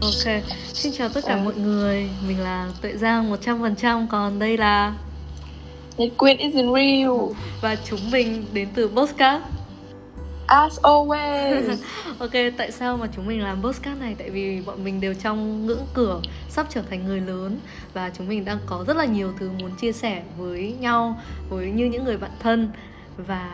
Ok, xin chào tất cả mọi người. Mình là Tuệ Giang 100% Còn đây là Nhật Quyên isn't real. Và chúng mình đến từ Postcard. As always. Ok, tại sao mà chúng mình làm Postcard này? Tại vì bọn mình đều trong ngưỡng cửa Sắp trở thành người lớn. Và chúng mình đang có rất là nhiều thứ muốn chia sẻ với nhau Với như những người bạn thân. Và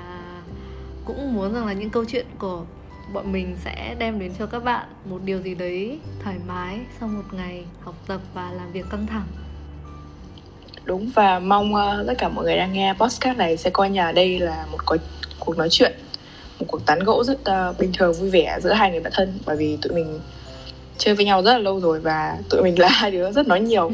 cũng muốn rằng là những câu chuyện của bọn mình sẽ đem đến cho các bạn một điều gì đấy thoải mái sau một ngày học tập và làm việc căng thẳng. Đúng và mong uh, tất cả mọi người đang nghe podcast này sẽ coi nhà đây là một có, cuộc nói chuyện một cuộc tán gẫu rất uh, bình thường vui vẻ giữa hai người bạn thân bởi vì tụi mình chơi với nhau rất là lâu rồi và tụi mình là hai đứa rất nói nhiều.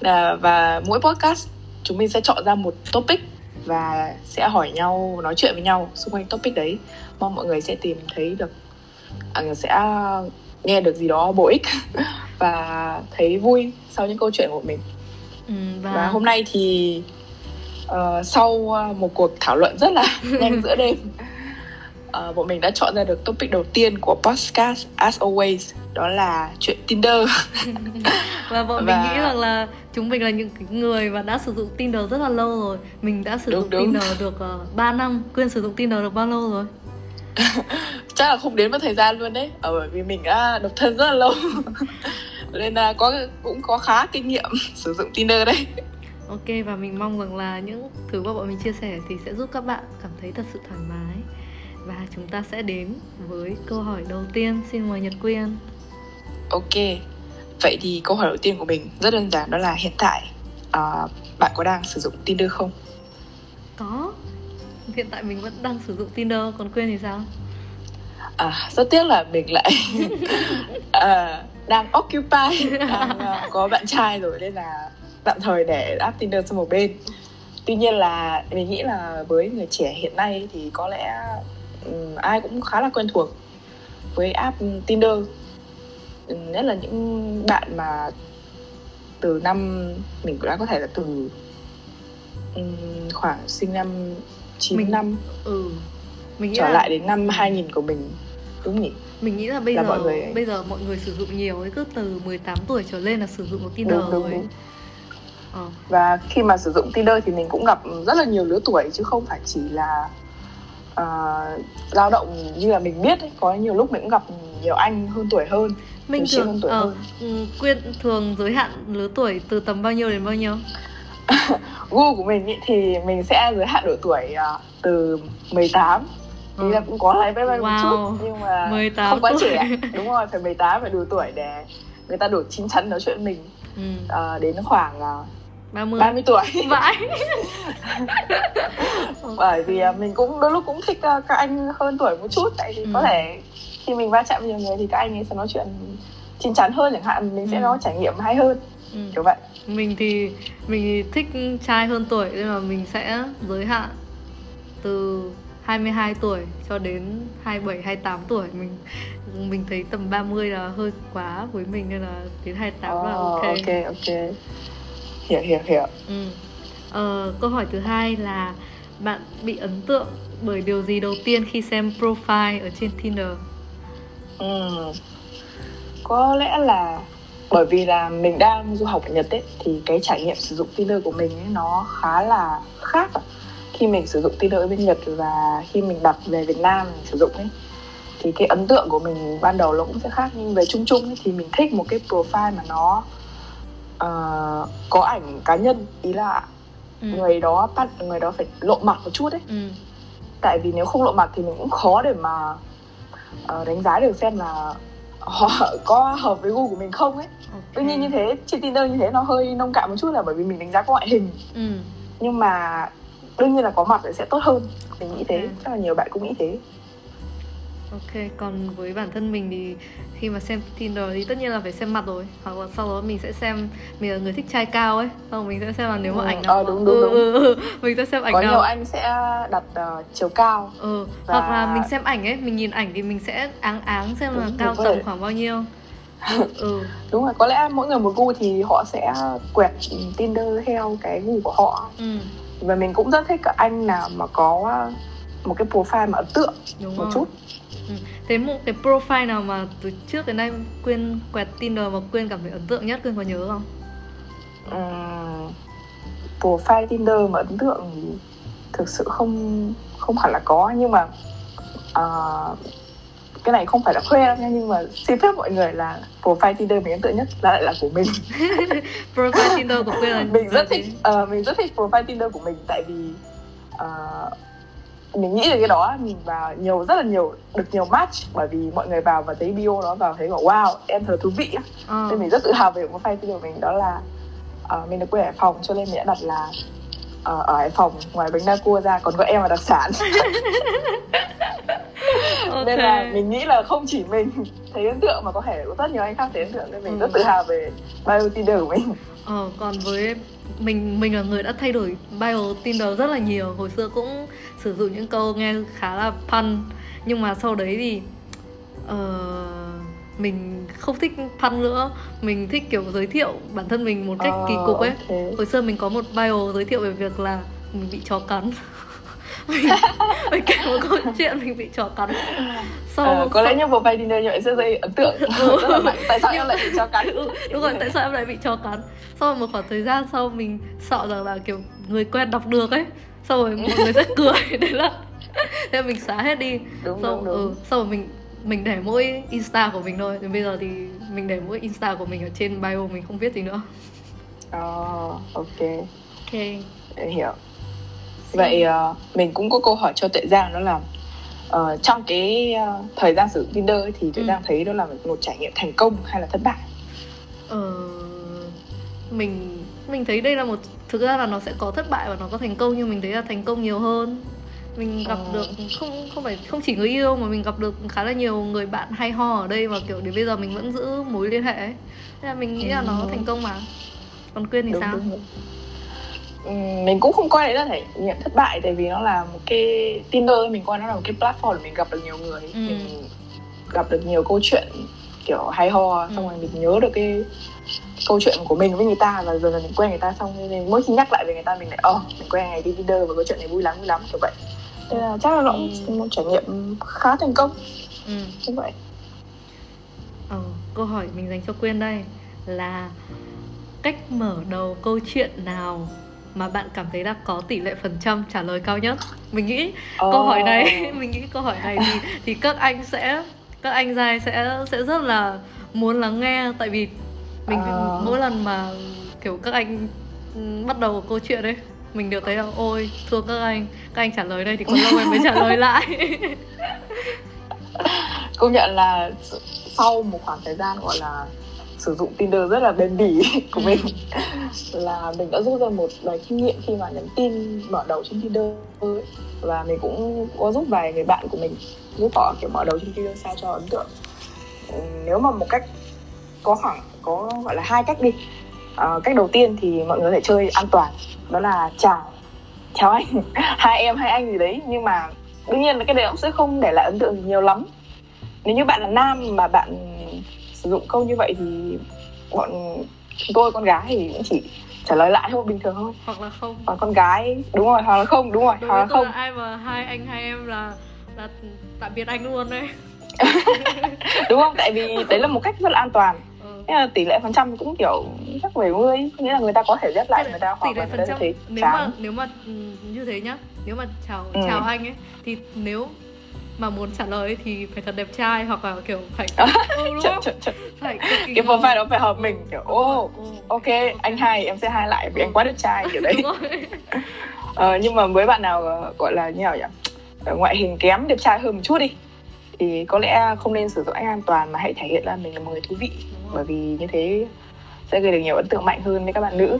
À, và mỗi podcast chúng mình sẽ chọn ra một topic và sẽ hỏi nhau nói chuyện với nhau xung quanh topic đấy. Mong mọi người sẽ tìm thấy được à, sẽ nghe được gì đó bổ ích và thấy vui sau những câu chuyện của mình. Ừ, và... và hôm nay thì uh, sau một cuộc thảo luận rất là nhanh giữa đêm uh, bọn mình đã chọn ra được topic đầu tiên của podcast as always đó là chuyện Tinder. Và bọn và... mình nghĩ rằng là chúng mình là những người mà đã sử dụng Tinder rất là lâu rồi. Mình đã sử đúng, dụng đúng. Tinder được uh, ờ, 3 năm Quyên sử dụng Tinder được bao lâu rồi? Chắc là không đến mất thời gian luôn đấy. Ở ờ, bởi vì mình đã độc thân rất là lâu. Nên là có cũng có khá kinh nghiệm sử dụng Tinder đấy. Ok và mình mong rằng là những thứ mà bọn mình chia sẻ thì sẽ giúp các bạn cảm thấy thật sự thoải mái và chúng ta sẽ đến với câu hỏi đầu tiên. Xin mời Nhật Quyên Ok. Vậy thì câu hỏi đầu tiên của mình rất đơn giản đó là hiện tại uh, bạn có đang sử dụng Tinder không? Có. Hiện tại mình vẫn đang sử dụng Tinder còn Quyên thì sao? À, rất tiếc là mình lại à, đang occupy đang uh, có bạn trai rồi nên là tạm thời để app Tinder sang một bên. Tuy nhiên là mình nghĩ là với người trẻ hiện nay thì có lẽ ai cũng khá là quen thuộc với app Tinder. Nhất là những bạn mà từ năm mình cũng đã có thể là từ um, khoảng sinh năm 9 mình, năm ừ. Mình nghĩ trở là... lại đến năm 2000 của mình đúng nhỉ? Mình nghĩ là bây là giờ mọi người... bây giờ mọi người sử dụng nhiều ấy cứ từ 18 tuổi trở lên là sử dụng một Tinder đúng, đúng, rồi đúng. Ờ. và khi mà sử dụng Tinder thì mình cũng gặp rất là nhiều lứa tuổi chứ không phải chỉ là uh, lao động như là mình biết ấy. có nhiều lúc mình cũng gặp nhiều anh hơn tuổi hơn mình thường hơn tuổi uh, hơn. Ừ, quyên thường giới hạn lứa tuổi từ tầm bao nhiêu đến bao nhiêu gu của mình ý, thì mình sẽ giới hạn độ tuổi uh, từ 18 thì ừ. là cũng có lại với wow. một chút nhưng mà 18 không quá tuổi. trẻ đúng rồi phải 18 phải đủ tuổi để người ta đủ chín chắn nói chuyện mình ừ. uh, đến khoảng uh, 30 30 tuổi Vãi Bởi vì mình cũng đôi lúc cũng thích uh, các anh hơn tuổi một chút Tại vì ừ. có thể khi mình va chạm với nhiều người thì các anh ấy sẽ nói chuyện chín chắn hơn chẳng hạn Mình sẽ ừ. có trải nghiệm hay hơn ừ. Kiểu vậy mình thì mình thích trai hơn tuổi nên mà mình sẽ giới hạn từ 22 tuổi cho đến 27 28 tuổi mình mình thấy tầm 30 là hơi quá với mình nên là đến 28 oh, là ok. Ok ok. Hiểu hiểu hiểu. Ừ. Ờ, câu hỏi thứ hai là bạn bị ấn tượng bởi điều gì đầu tiên khi xem profile ở trên Tinder? Ừ. Có lẽ là bởi vì là mình đang du học ở Nhật ấy thì cái trải nghiệm sử dụng Tinder của mình ấy nó khá là khác khi mình sử dụng Tinder ở bên Nhật và khi mình đặt về Việt Nam mình sử dụng ấy thì cái ấn tượng của mình ban đầu nó cũng sẽ khác nhưng về chung chung ấy, thì mình thích một cái profile mà nó uh, có ảnh cá nhân ý là ừ. người đó bắt người đó phải lộ mặt một chút ấy ừ. tại vì nếu không lộ mặt thì mình cũng khó để mà uh, đánh giá được xem là họ có hợp với gu của mình không ấy okay. tuy nhiên như thế trên tinder như thế nó hơi nông cạn một chút là bởi vì mình đánh giá có ngoại hình ừ. nhưng mà đương nhiên là có mặt sẽ tốt hơn mình nghĩ thế chắc là nhiều bạn cũng nghĩ thế Ok, còn với bản thân mình thì khi mà xem Tinder thì tất nhiên là phải xem mặt rồi Hoặc là sau đó mình sẽ xem, mình là người thích trai cao ấy Xong mình sẽ xem là nếu mà ừ, ảnh nào ờ, đúng, đúng, ừ, đúng. Ừ, ừ, mình sẽ xem ảnh Có nào nhiều anh sẽ đặt uh, chiều cao ừ. và... Hoặc là mình xem ảnh ấy, mình nhìn ảnh thì mình sẽ áng áng xem đúng, là cao tầm khoảng bao nhiêu ừ. đúng rồi có lẽ mỗi người một gu thì họ sẽ quẹt Tinder theo cái gu của họ ừ. và mình cũng rất thích các anh nào mà có một cái profile mà ấn tượng Đúng một rồi. chút ừ. thế một cái profile nào mà từ trước đến nay quyên quẹt tinder mà quyên cảm thấy ấn tượng nhất quyên có nhớ không? Um, profile tinder mà ấn tượng thì thực sự không không hẳn là có nhưng mà uh, cái này không phải là khoe đâu nha nhưng mà xin phép mọi người là profile Tinder mình ấn tượng nhất là lại là của mình. Profile Tinder của quyên là mình rất thích uh, mình rất thích profile Tinder của mình tại vì uh, mình nghĩ là cái đó mình vào nhiều rất là nhiều được nhiều match bởi vì mọi người vào và thấy bio nó vào thấy bảo wow em thật thú vị ờ. nên mình rất tự hào về profile Tinder của mình đó là uh, mình được quê Hải Phòng cho nên mình đã đặt là uh, ở Hải Phòng ngoài bánh đa cua ra còn có em là đặc sản okay. nên là mình nghĩ là không chỉ mình thấy ấn tượng mà có thể rất nhiều anh khác thấy ấn tượng nên mình ừ. rất tự hào về bio của mình ờ còn với mình mình là người đã thay đổi bio Tinder rất là nhiều. Hồi xưa cũng sử dụng những câu nghe khá là pun nhưng mà sau đấy thì uh, mình không thích pun nữa. Mình thích kiểu giới thiệu bản thân mình một cách uh, kỳ cục ấy. okay. hồi xưa mình có một bio giới thiệu về việc là mình bị chó cắn mình, mình kể một câu chuyện mình bị chó cắn. Sau à, có lẽ như một vài dinner như vậy sẽ gây ấn tượng. Ừ. rất là mạnh. Tại sao em lại bị chó cắn? Ừ, đúng rồi tại sao em lại bị chó cắn? Sau một khoảng thời gian sau mình sợ rằng là kiểu người quen đọc được ấy. Sau rồi mọi người sẽ cười. Đấy là thế mình xóa hết đi. Đúng, sau đúng, đúng. Ừ, sau rồi mình mình để mỗi insta của mình thôi. Thì bây giờ thì mình để mỗi insta của mình ở trên bio mình không viết gì nữa. Oh, ok. Ok. Hiểu vậy uh, mình cũng có câu hỏi cho tuệ giang đó là uh, trong cái uh, thời gian sử dụng tinder ấy, thì tuệ ừ. giang thấy đó là một trải nghiệm thành công hay là thất bại? Ờ, mình mình thấy đây là một thực ra là nó sẽ có thất bại và nó có thành công nhưng mình thấy là thành công nhiều hơn. Mình gặp ờ. được không không phải không chỉ người yêu mà mình gặp được khá là nhiều người bạn hay ho ở đây và kiểu đến bây giờ mình vẫn giữ mối liên hệ ấy. Nên là mình nghĩ là nó thành công mà. Còn quyên thì đúng, sao? đúng, đúng mình cũng không coi đấy là thể nghiệm thất bại tại vì nó là một cái Tinder mình coi nó là một cái platform mình gặp được nhiều người ừ. mình gặp được nhiều câu chuyện kiểu hay ho ừ. xong rồi mình nhớ được cái câu chuyện của mình với người ta và giờ là mình quen người ta xong nên mỗi khi nhắc lại về người ta mình lại ờ mình quen ngày đi Tinder và câu chuyện này vui lắm vui lắm kiểu vậy nên là chắc là nó cũng ừ. một trải nghiệm khá thành công ừ. như vậy ờ, câu hỏi mình dành cho quyên đây là cách mở đầu câu chuyện nào mà bạn cảm thấy là có tỷ lệ phần trăm trả lời cao nhất mình nghĩ oh. câu hỏi này mình nghĩ câu hỏi này thì thì các anh sẽ các anh giai sẽ sẽ rất là muốn lắng nghe tại vì mình uh. mỗi lần mà kiểu các anh bắt đầu câu chuyện đấy mình đều thấy là ôi thương các anh các anh trả lời đây thì còn lâu em mới trả lời lại công nhận là sau một khoảng thời gian gọi là sử dụng Tinder rất là bền bỉ của mình. Là mình đã rút ra một vài kinh nghiệm khi mà nhắn tin mở đầu trên Tinder ấy. và mình cũng có giúp vài người bạn của mình giúp họ kiểu mở đầu trên Tinder sao cho ấn tượng. Nếu mà một cách có khoảng có gọi là hai cách đi. À, cách đầu tiên thì mọi người có thể chơi an toàn đó là chào chào anh hai em hai anh gì đấy. Nhưng mà đương nhiên là cái đấy cũng sẽ không để lại ấn tượng nhiều lắm. Nếu như bạn là nam mà bạn sử dụng câu như vậy thì bọn tôi con gái thì cũng chỉ trả lời lại thôi bình thường thôi. Hoặc là không. Còn con gái đúng rồi hoặc là không đúng rồi Đối hoặc là không. là ai mà hai anh hai em là là tạm biệt anh luôn đấy. Đúng không? Tại vì đấy là một cách rất là an toàn. Ừ. là tỷ lệ phần trăm cũng kiểu chắc 70 nghĩa là người ta có thể viết lại người ta hoặc là phần trăm nếu mà nếu mà ừ, như thế nhá nếu mà chào ừ. chào anh ấy thì nếu mà muốn trả lời thì phải thật đẹp trai hoặc là kiểu phải ừ, đúng không? Phải cái profile đó phải hợp mình kiểu ô oh, ok anh hai em sẽ hai lại vì anh quá đẹp trai kiểu đấy. ờ, nhưng mà với bạn nào ờ, gọi là như nào nhỉ? Ờ, ngoại hình kém đẹp trai hơn một chút đi thì có lẽ không nên sử dụng anh an toàn mà hãy thể hiện là mình là một người thú vị bởi vì như thế sẽ gây được nhiều ấn tượng mạnh hơn với các bạn nữ.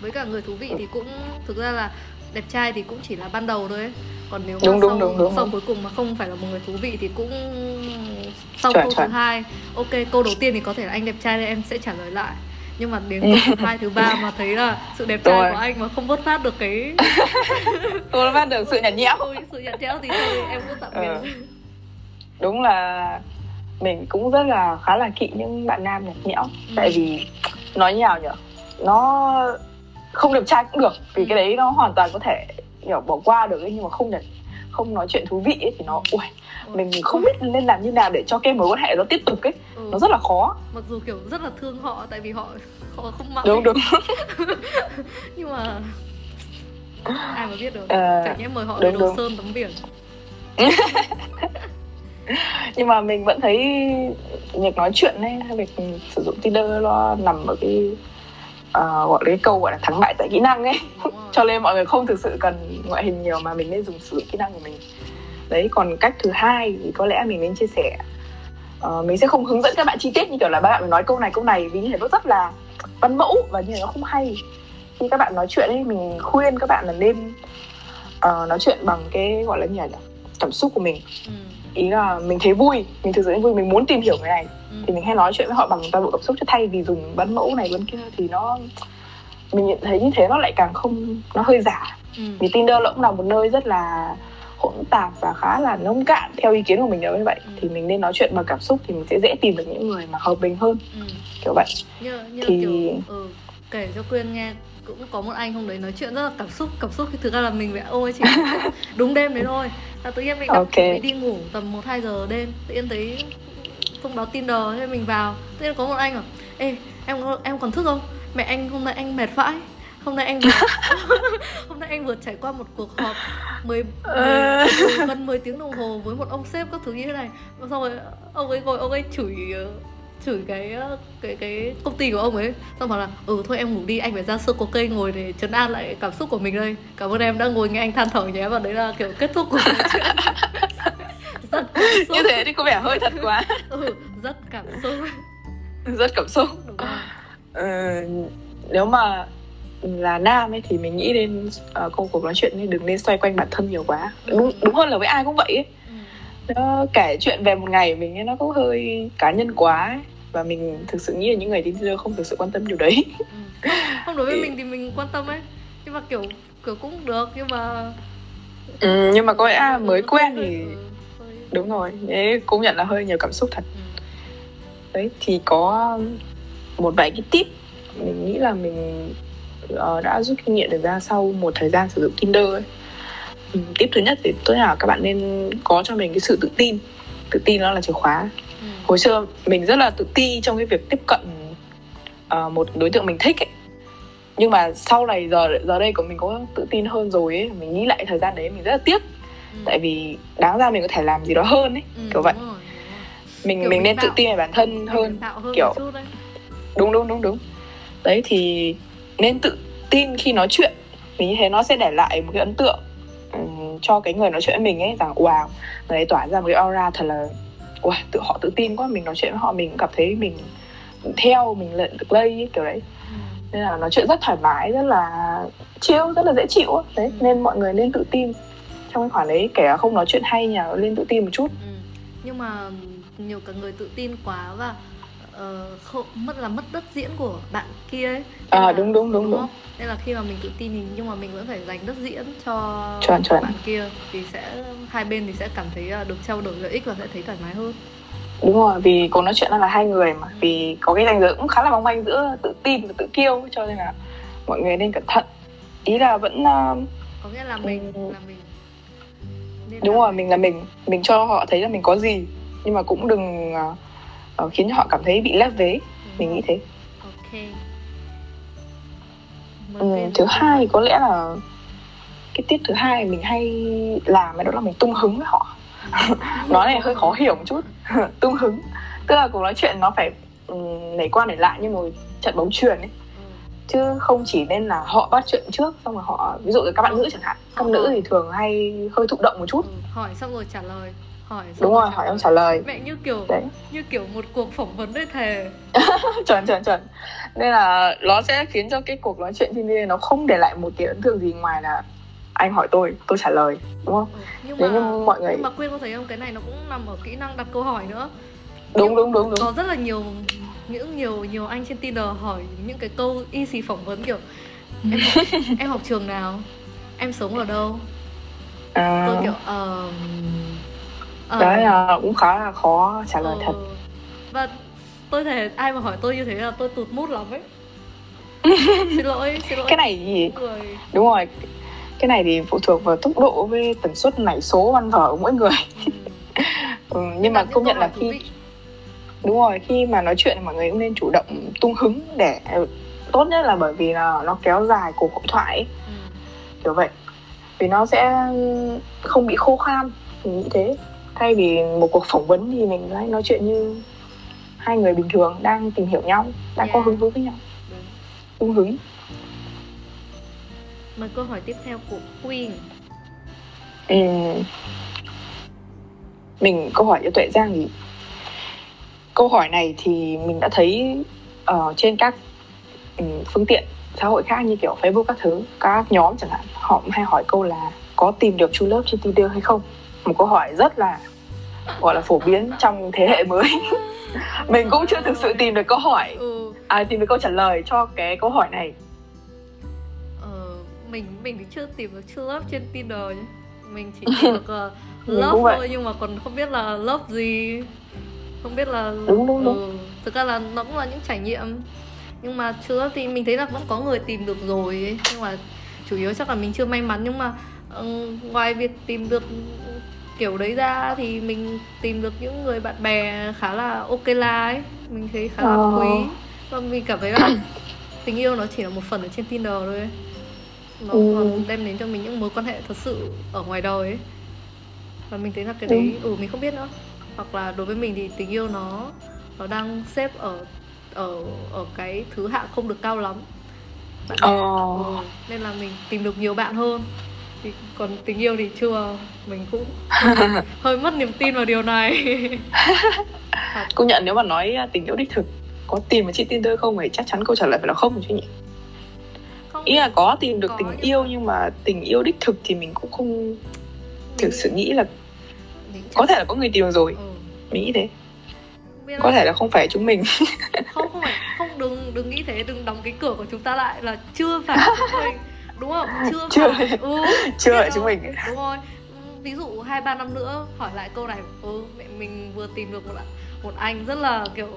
Với cả người thú vị thì cũng thực ra là đẹp trai thì cũng chỉ là ban đầu thôi ấy. Còn nếu mà đúng, sau, đúng, đúng, đúng, sau cuối cùng mà không phải là một người thú vị thì cũng sau chuẩn, câu chuẩn. thứ hai ok câu đầu tiên thì có thể là anh đẹp trai nên em sẽ trả lời lại. Nhưng mà đến câu thứ hai thứ ba mà thấy là sự đẹp trai của anh mà không vớt phát được cái không vớt phát được sự nhạt nhẽo. Ôi, sự nhạt nhẽo thì thôi em cũng tạm biệt. Ừ. đúng là mình cũng rất là khá là kỵ những bạn nam nhạt nhẽo. Ừ. tại vì nói như nào nhỉ? Nó không đẹp trai cũng được vì ừ. cái đấy nó hoàn toàn có thể kiểu bỏ qua được ấy, nhưng mà không đẹp không nói chuyện thú vị ấy, thì nó ui mình không biết nên làm như nào để cho cái mối quan hệ nó tiếp tục ấy. Ừ. nó rất là khó. Mặc dù kiểu rất là thương họ tại vì họ họ không mãi đúng đúng. Nhưng mà ai mà biết được. Ờ, chẳng nhẽ mời họ đúng, đồ đúng. sơn tắm biển. Nhưng mà mình vẫn thấy việc nói chuyện ấy hay việc sử dụng Tinder nó nằm ở cái ờ, gọi cái câu gọi là thắng bại tại kỹ năng ấy. Cho nên mọi người không thực sự cần ngoại hình nhiều mà mình nên dùng sử dụng kỹ năng của mình. Đấy còn cách thứ hai thì có lẽ mình nên chia sẻ. Ờ, mình sẽ không hướng dẫn các bạn chi tiết như kiểu là các bạn phải nói câu này câu này vì như thế nó rất là văn mẫu và như thế nó không hay. Khi các bạn nói chuyện ấy mình khuyên các bạn là nên ờ, nói chuyện bằng cái gọi là như là cảm xúc của mình. Ừ. ý là mình thấy vui mình thực sự vui mình muốn tìm hiểu người này Ừ. thì mình hay nói chuyện với họ bằng toàn bộ cảm xúc chứ thay vì dùng văn mẫu này văn kia thì nó mình nhận thấy như thế nó lại càng không nó hơi giả Ừ. vì Tinder nó cũng là một nơi rất là hỗn tạp và khá là nông cạn theo ý kiến của mình là như vậy Ừ. thì mình nên nói chuyện bằng cảm xúc thì mình sẽ dễ tìm được những người mà hợp mình hơn Ừ. kiểu vậy như như Thì- kiểu ừ, kể cho quyên nghe cũng có một anh hôm đấy nói chuyện rất là cảm xúc cảm xúc thì thực ra là mình phải ôi chỉ đúng đêm đấy thôi là tự nhiên mình đang Ok. chuẩn bị đi ngủ tầm một hai giờ đêm tự nhiên thấy thông báo Tinder thế mình vào. Tự nhiên có một anh à ê em em còn thức không? Mẹ anh hôm nay anh mệt vãi. Hôm nay anh vừa hôm nay anh vừa trải qua một cuộc họp 10, 10 Ờ. ừ, gần 10 tiếng đồng hồ với một ông sếp các thứ như thế này. Xong rồi ông ấy ngồi ông ấy chửi ờ, chửi cái ờ, cái cái công ty của ông ấy. Xong bảo là ừ thôi em ngủ đi anh phải ra sơ có cây ngồi để trấn an lại cảm xúc của mình đây. Cảm ơn em đã ngồi nghe anh than thở nhé. Và đấy là kiểu kết thúc của chuyện rất cảm xúc. như thế thì có vẻ hơi thật quá. Ừ, rất cảm xúc. Rất cảm xúc. Đúng rồi. Ờ, nếu mà là nam ấy thì mình nghĩ đến uh, công cuộc nói chuyện ấy đừng nên xoay quanh bản thân nhiều quá. Đúng đúng hơn là với ai cũng vậy ấy. Ừ. nó kể chuyện về một ngày mình ấy, nó cũng hơi cá nhân quá ấy. và mình thực sự nghĩ là những người trên Tinder không thực sự quan tâm điều đấy. Ừ. không, không đối với mình thì mình quan tâm ấy. Nhưng mà kiểu kiểu cũng được nhưng mà ừ, nhưng mà có lẽ mới Ừ, quen thì ừ, đúng rồi. Thế cũng nhận là hơi nhiều cảm xúc thật. Đấy thì có một vài cái tip. Mình nghĩ là mình ờ, đã rút kinh nghiệm được ra sau một thời gian sử dụng Tinder ấy. Ừ, tip thứ nhất thì tôi là các bạn nên có cho mình cái sự tự tin. Tự tin nó là chìa khóa. Ừ. hồi xưa mình rất là tự ti trong cái việc tiếp cận ờ, một đối tượng mình thích ấy. Nhưng mà sau này giờ giờ đây của mình có tự tin hơn rồi ấy mình nghĩ lại thời gian đấy mình rất là tiếc Ừ. tại vì đáng ra mình có thể làm gì đó hơn ấy Ừ, kiểu vậy. rồi, mình Kiểu mình nên tự tin về bản thân hơn hơn kiểu- đúng đúng đúng đúng đấy thì nên tự tin khi nói chuyện vì như thế nó sẽ để lại một cái ấn tượng ừm, cho cái người nói chuyện với mình ấy rằng wow người ấy tỏa ra một cái aura thật là wow tự họ tự tin quá mình nói chuyện với họ mình cũng cảm thấy mình theo mình lận được lây ấy, kiểu đấy ừ. nên là nói chuyện rất thoải mái rất là chill rất là dễ chịu ấy. đấy Ừ. nên mọi người nên tự tin trong cái khoản đấy kể cả không nói chuyện hay nhà nên tự tin một chút Ừ. nhưng mà nhiều cả người tự tin quá và ờ, không mất là mất đất diễn của bạn kia ấy Nên À, là- đúng, đúng, đúng, đúng. không? nên là khi mà mình tự tin thì nhưng mà mình vẫn phải dành đất diễn cho Chuẩn, chuẩn. bạn kia thì sẽ hai bên thì sẽ cảm thấy ờ, được trao đổi lợi ích và sẽ thấy thoải mái hơn đúng rồi vì cuộc nói chuyện là hai người mà vì có cái ranh giới cũng khá là mong manh giữa tự tin và tự kiêu cho nên là mọi người nên cẩn thận ý là vẫn uh, có nghĩa là mình Ừ. là mình Nên đúng là rồi mình là mình mình cho họ thấy là mình có gì nhưng mà cũng đừng uh, khiến cho họ cảm thấy bị lép vế. Đúng mình nghĩ thế. Ok. Ừ, thứ hai có lẽ là cái tiết thứ hai mình hay làm ấy đó là mình tung hứng với họ. Nói này hơi khó hiểu một chút. Tung hứng. Tức là cuộc nói chuyện nó phải um, nảy qua nảy lại như một trận bóng chuyền ấy. Ừ. chứ không chỉ nên là họ bắt chuyện trước xong rồi họ ví dụ như các bạn nữ chẳng hạn các nữ thì thường hay hơi thụ động một chút. Ừ, hỏi xong rồi trả lời hỏi xong đúng rồi hỏi ông trả lời. Mẹ như kiểu đấy. như kiểu một cuộc phỏng vấn đấy thề. Chuẩn chuẩn chuẩn. Nên là nó sẽ khiến cho cái cuộc nói chuyện trên đây nó không để lại một cái ấn tượng gì ngoài là anh hỏi tôi tôi trả lời đúng không? Ừ. nhưng mà như mọi người- nhưng mà quyên có thấy không? Cái này nó cũng nằm ở kỹ năng đặt câu hỏi nữa. Đúng đúng đúng đúng. có rất là nhiều những nhiều nhiều anh trên Tinder hỏi những cái câu y xì phỏng vấn kiểu em học, em học trường nào? Em sống ở đâu? À, tôi kiểu ờ ờ, đấy là cũng khá là khó trả lời ờ. thật và tôi thể ai mà hỏi tôi như thế là tôi tụt mút lắm ấy. Xin lỗi xin lỗi. Cái này thì người đúng rồi cái này thì phụ thuộc vào tốc độ với tần suất nảy số văn vở của mỗi người. Ừ. ừ, nhưng mà công nhận là khi đúng rồi khi mà nói chuyện thì mọi người cũng nên chủ động tung hứng để tốt nhất là bởi vì là nó kéo dài cuộc hội thoại ấy. Ừ. kiểu vậy vì nó sẽ không bị khô khan mình nghĩ thế thay vì một cuộc phỏng vấn thì mình lại nói chuyện như hai người bình thường đang tìm hiểu nhau đang yeah. có hứng thú với nhau tung hứng mà câu hỏi tiếp theo của Quyên ừ. mình câu hỏi cho tuệ giang thì câu hỏi này thì mình đã thấy uh, trên các um, phương tiện xã hội khác như kiểu Facebook các thứ các nhóm chẳng hạn họ hay hỏi câu là có tìm được true love trên Tinder hay không? Một câu hỏi rất là gọi là phổ biến trong thế hệ mới. Mình cũng chưa thực sự tìm được câu hỏi. Ừ. à, tìm được câu trả lời cho cái câu hỏi này. Ờ, mình mình thì chưa tìm được true love trên Tinder mình chỉ tìm được uh, love thôi nhưng mà còn không biết là love gì không biết là đúng đúng đúng ừ, thực ra là nó cũng là những trải nghiệm nhưng mà chưa thì mình thấy là vẫn có người tìm được rồi ấy. nhưng mà chủ yếu chắc là mình chưa may mắn nhưng mà uh, ngoài việc tìm được kiểu đấy ra thì mình tìm được những người bạn bè khá là ok la ấy mình thấy khá là oh. quý và mình cảm thấy là tình yêu nó chỉ là một phần ở trên Tinder thôi ấy. nó ừ. còn đem đến cho mình những mối quan hệ thật sự ở ngoài đời ấy và mình thấy là cái đấy ừ. ừ mình không biết nữa hoặc là đối với mình thì tình yêu nó nó đang xếp ở ở ở cái thứ hạng không được cao lắm. Bạn oh. ừ, nên là mình tìm được nhiều bạn hơn. Thì còn tình yêu thì chưa mình cũng hơi, mất niềm tin vào điều này. Công nhận nếu mà nói à, tình yêu đích thực có tìm ở trên tinder không thì chắc chắn câu trả lời phải là không chứ nhỉ? Không, ý là có tìm được có tình yêu mà... nhưng mà tình yêu đích thực thì mình cũng không thực sự nghĩ là có thể là có người tìm rồi. Ừ. mình nghĩ thế. Có thể là không phải chúng mình. Không không phải. Không đừng đừng nghĩ thế. Đừng đóng cái cửa của chúng ta lại là chưa phải chúng mình. Đúng không? Chưa chưa. phải. Ừ, chưa phải chúng mình. Đúng rồi. Ví dụ hai ba năm nữa hỏi lại câu này. Ừ mẹ mình vừa tìm được một một anh rất là kiểu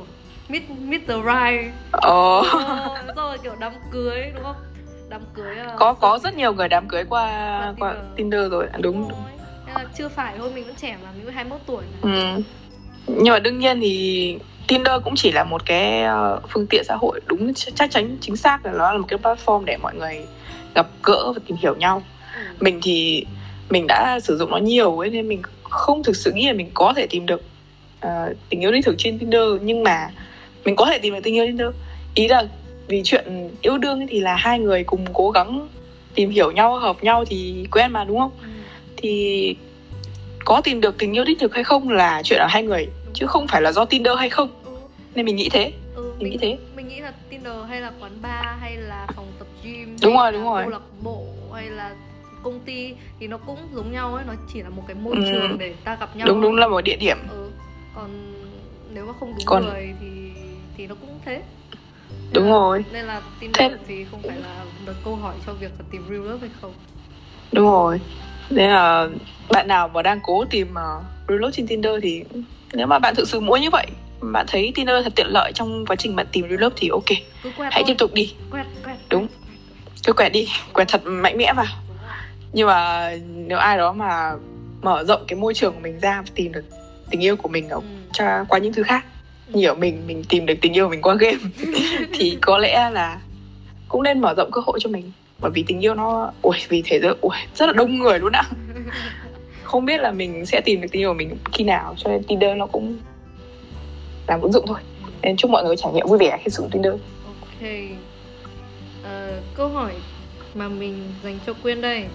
Mr. Mr. Right. Ồ. Oh. Ừ, rồi kiểu đám cưới đúng không? Đám cưới uh, có có rất nhiều người đám cưới qua qua Tinder, Tinder rồi. Đúng, đúng. Nên là chưa phải thôi mình vẫn trẻ mà mình mới 21 tuổi mà. Ừ. nhưng mà đương nhiên thì Tinder cũng chỉ là một cái ờ, phương tiện xã hội đúng chắc chắn chính xác là nó là một cái platform để mọi người gặp gỡ và tìm hiểu nhau ừ. mình thì mình đã sử dụng nó nhiều ấy nên mình không thực sự nghĩ là mình có thể tìm được uh, tình yêu đích thực trên Tinder nhưng mà mình có thể tìm được tình yêu Tinder ý là vì chuyện yêu đương thì là hai người cùng cố gắng tìm hiểu nhau hợp nhau thì quen mà đúng không ừ. thì có tìm được tình yêu đích thực hay không là chuyện ở hai người chứ không phải là do Tinder hay không. Ừ. nên mình nghĩ thế ừ, mình, mình nghĩ thế. mình nghĩ là Tinder hay là quán bar hay là phòng tập gym đúng rồi đúng rồi. câu lạc bộ hay là công ty thì nó cũng giống nhau ấy nó chỉ là một cái môi ừ. trường để ta gặp nhau đúng đúng là một địa điểm. Ừ. còn nếu mà không đúng còn... người thì thì nó cũng thế. Đúng nên rồi. nên là Tinder thế... thì không phải là được câu hỏi cho việc là tìm real love hay không. Đúng rồi nên là bạn nào mà đang cố tìm uh, real love trên Tinder thì nếu mà bạn thực sự muốn như vậy bạn thấy Tinder thật tiện lợi trong quá trình bạn tìm real love thì ok. Hãy thôi. tiếp tục đi. Quẹt, quẹt, đúng. Cứ quẹt đi. Quẹt thật mạnh mẽ vào. Nhưng mà nếu ai đó mà mở rộng cái môi trường của mình ra và tìm được tình yêu của mình ở ừ. qua những thứ khác như ở mình mình tìm được tình yêu của mình qua game thì có lẽ là cũng nên mở rộng cơ hội cho mình bởi vì tình yêu nó ui vì thế giới ui rất là đông người luôn ạ không biết là mình sẽ tìm được tình yêu của mình khi nào cho nên Tinder nó cũng làm ứng dụng thôi. Nên chúc mọi người trải nghiệm vui vẻ khi sử dụng Tinder. Ok. Uh, câu hỏi mà mình dành cho Quyên đây.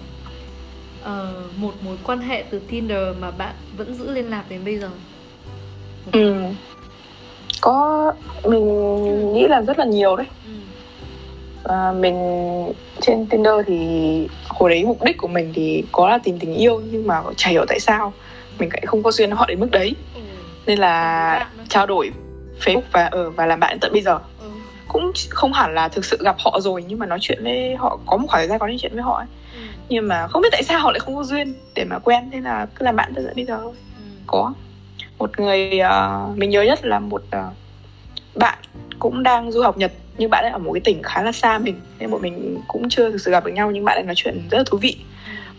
Uh, một mối quan hệ từ Tinder mà bạn vẫn giữ liên lạc đến bây giờ? Ừ. Có mình nghĩ là rất là nhiều đấy. Ừ. à, mình trên Tinder thì hồi đấy mục đích của mình thì có là tìm tình yêu nhưng mà chả hiểu tại sao mình lại không có duyên họ đến mức đấy ừ. nên là trao đổi Facebook và ở ờ, và làm bạn tận bây giờ ừ. cũng không hẳn là thực sự gặp họ rồi nhưng mà nói chuyện với họ có một khoảng thời gian có nói chuyện với họ ấy. Ừ. nhưng mà không biết tại sao họ lại không có duyên để mà quen nên là cứ làm bạn tận bây giờ thôi ừ. có một người uh, mình nhớ nhất là một uh, bạn cũng đang du học Nhật nhưng bạn ấy ở một cái tỉnh khá là xa mình nên bọn mình cũng chưa thực sự gặp được nhau nhưng bạn ấy nói chuyện rất là thú vị.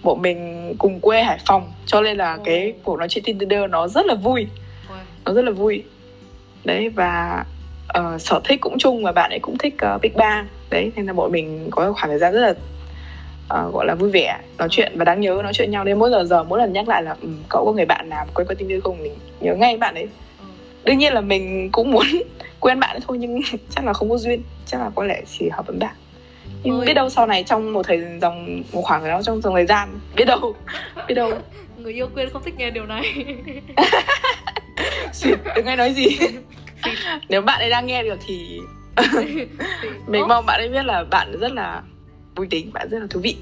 Bọn mình cùng quê Hải Phòng cho nên là cái cuộc nói chuyện Tinder nó rất là vui. Nó rất là vui. Đấy và uh, sở thích cũng chung và bạn ấy cũng thích uh, Big Bang. Đấy nên là bọn mình có khoảng thời gian rất là uh, gọi là vui vẻ nói chuyện và đáng nhớ nói chuyện nhau. Nên mỗi giờ giờ mỗi lần nhắc lại là um, cậu có người bạn nào quen qua Tinder không? Mình nhớ ngay bạn ấy. Ừ. đương nhiên là mình cũng muốn quen bạn thôi nhưng chắc là không có duyên chắc là có lẽ chỉ hợp với bạn nhưng Ôi. biết đâu sau này trong một thời dòng một khoảng đó trong dòng thời gian biết đâu biết đâu người yêu quên không thích nghe điều này Xịt, đừng nghe nói gì nếu bạn ấy đang nghe được thì mình mong bạn ấy biết là bạn rất là vui tính bạn rất là thú vị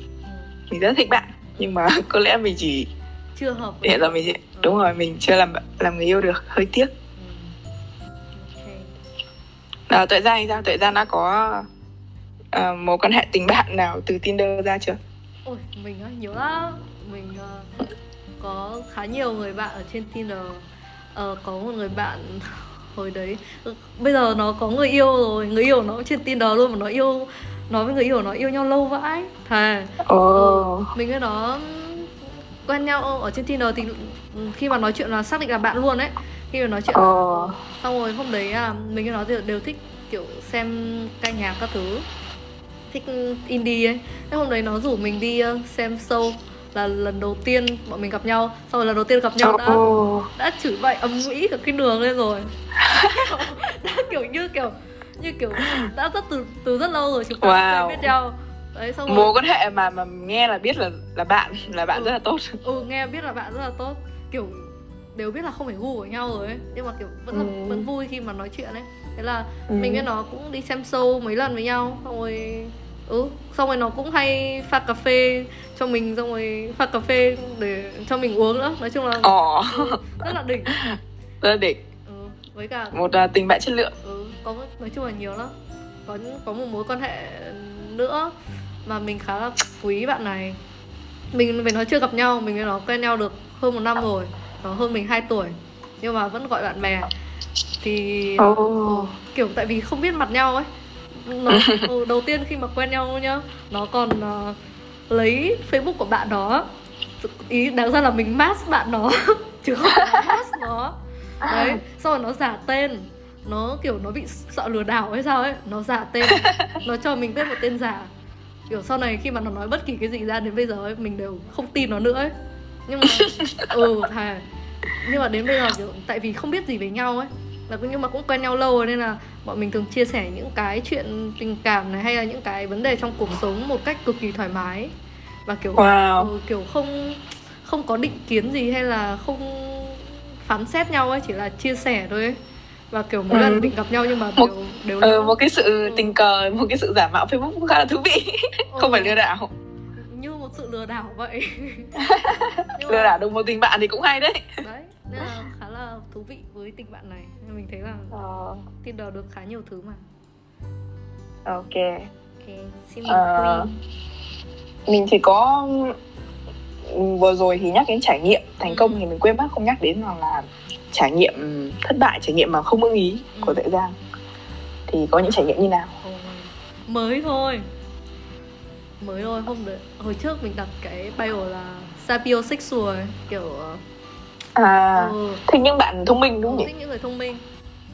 mình rất thích bạn nhưng mà có lẽ mình chỉ chưa hợp hiện giờ mình chỉ... ừ. đúng rồi mình chưa làm làm người yêu được hơi tiếc. À, tuệ giang thì sao? Tuệ giang đã có uh, mối quan hệ tình bạn nào từ tinder ra chưa? Ôi mình á nhiều lắm. Mình uh, có khá nhiều người bạn ở trên tinder. Uh, có một người bạn hồi đấy bây giờ nó có người yêu rồi. Người yêu nó trên tinder luôn mà nó yêu nói với người yêu nó yêu nhau lâu vãi. Thề oh. ừ, mình với nó quen nhau ở trên tinder thì khi mà nói chuyện là xác định là bạn luôn đấy khi mà nói chuyện oh. xong rồi hôm đấy à, mình với nó đều, đều thích kiểu xem ca nhạc các thứ. Thích indie ấy. Thế hôm đấy nó rủ mình đi uh, xem show là lần đầu tiên bọn mình gặp nhau. Sau rồi lần đầu tiên gặp nhau đã đã chửi bậy ầm ĩ cả cái đường lên rồi. Đã kiểu như kiểu như kiểu đã rất từ từ rất lâu rồi chúng ta wow. biết nhau. Đấy xong rồi mối quan hệ mà mà nghe là biết là là bạn là bạn ừ. rất là tốt. Ừ nghe biết là bạn rất là tốt. Kiểu đều biết là không phải gu của nhau rồi ấy. Nhưng mà kiểu vẫn là, ừ. vẫn vui khi mà nói chuyện ấy. Thế là ừ. mình với nó cũng đi xem show mấy lần với nhau xong rồi ừ xong rồi nó cũng hay pha cà phê cho mình xong rồi pha cà phê để cho mình uống nữa. Nói chung là ừ, rất là đỉnh. Rất là đỉnh. Ừ, với cả một uh, tình bạn chất lượng. Ừ, có nói chung là nhiều lắm. Có có một mối quan hệ nữa mà mình khá là quý bạn này. Mình với nó chưa gặp nhau mình với nó quen nhau được hơn một năm rồi nó hơn mình 2 tuổi nhưng mà vẫn gọi bạn bè. Thì oh. kiểu tại vì không biết mặt nhau ấy. Nó ừ, đầu tiên khi mà quen nhau nhá nó còn uh, lấy facebook của bạn đó. Ý đáng ra là mình mask bạn nó chứ không phải mask nó. Đấy sau rồi nó giả tên. Nó kiểu nó bị sợ lừa đảo hay sao ấy nó giả tên. Nó cho mình biết một tên giả. Kiểu sau này khi mà nó nói bất kỳ cái gì ra đến bây giờ ấy mình đều không tin nó nữa ấy nhưng mà ừ thà nhưng mà đến bây giờ kiểu tại vì không biết gì về nhau ấy là nhưng mà cũng quen nhau lâu rồi nên là bọn mình thường chia sẻ những cái chuyện tình cảm này hay là những cái vấn đề trong cuộc sống một cách cực kỳ thoải mái và kiểu wow. ừ, kiểu không không có định kiến gì hay là không phán xét nhau ấy chỉ là chia sẻ thôi ấy và kiểu mỗi ừ. lần định gặp nhau nhưng mà một, đều đều ừ, một cái sự ừ. tình cờ một cái sự giả mạo facebook cũng khá là thú vị ừ. không phải lừa đảo sự lừa đảo vậy. Lừa đảo được một tình bạn thì cũng hay đấy. Đấy nên là khá là thú vị với tình bạn này. Nên mình thấy là ờ. Tinder được khá nhiều thứ mà. Ok. Ok xin mời uh, mình thì có vừa rồi thì nhắc đến trải nghiệm thành công ừ. thì mình quên mất không nhắc đến rằng là trải nghiệm thất bại trải nghiệm mà không ưng ý ừ. của Tuệ Giang. Thì có những trải nghiệm như nào? Mới thôi mới thôi hôm đấy hồi trước mình đặt cái bio là sapiosexual kiểu ờ, à ừ. thích những bạn thông minh đúng không ừ, thích những người thông minh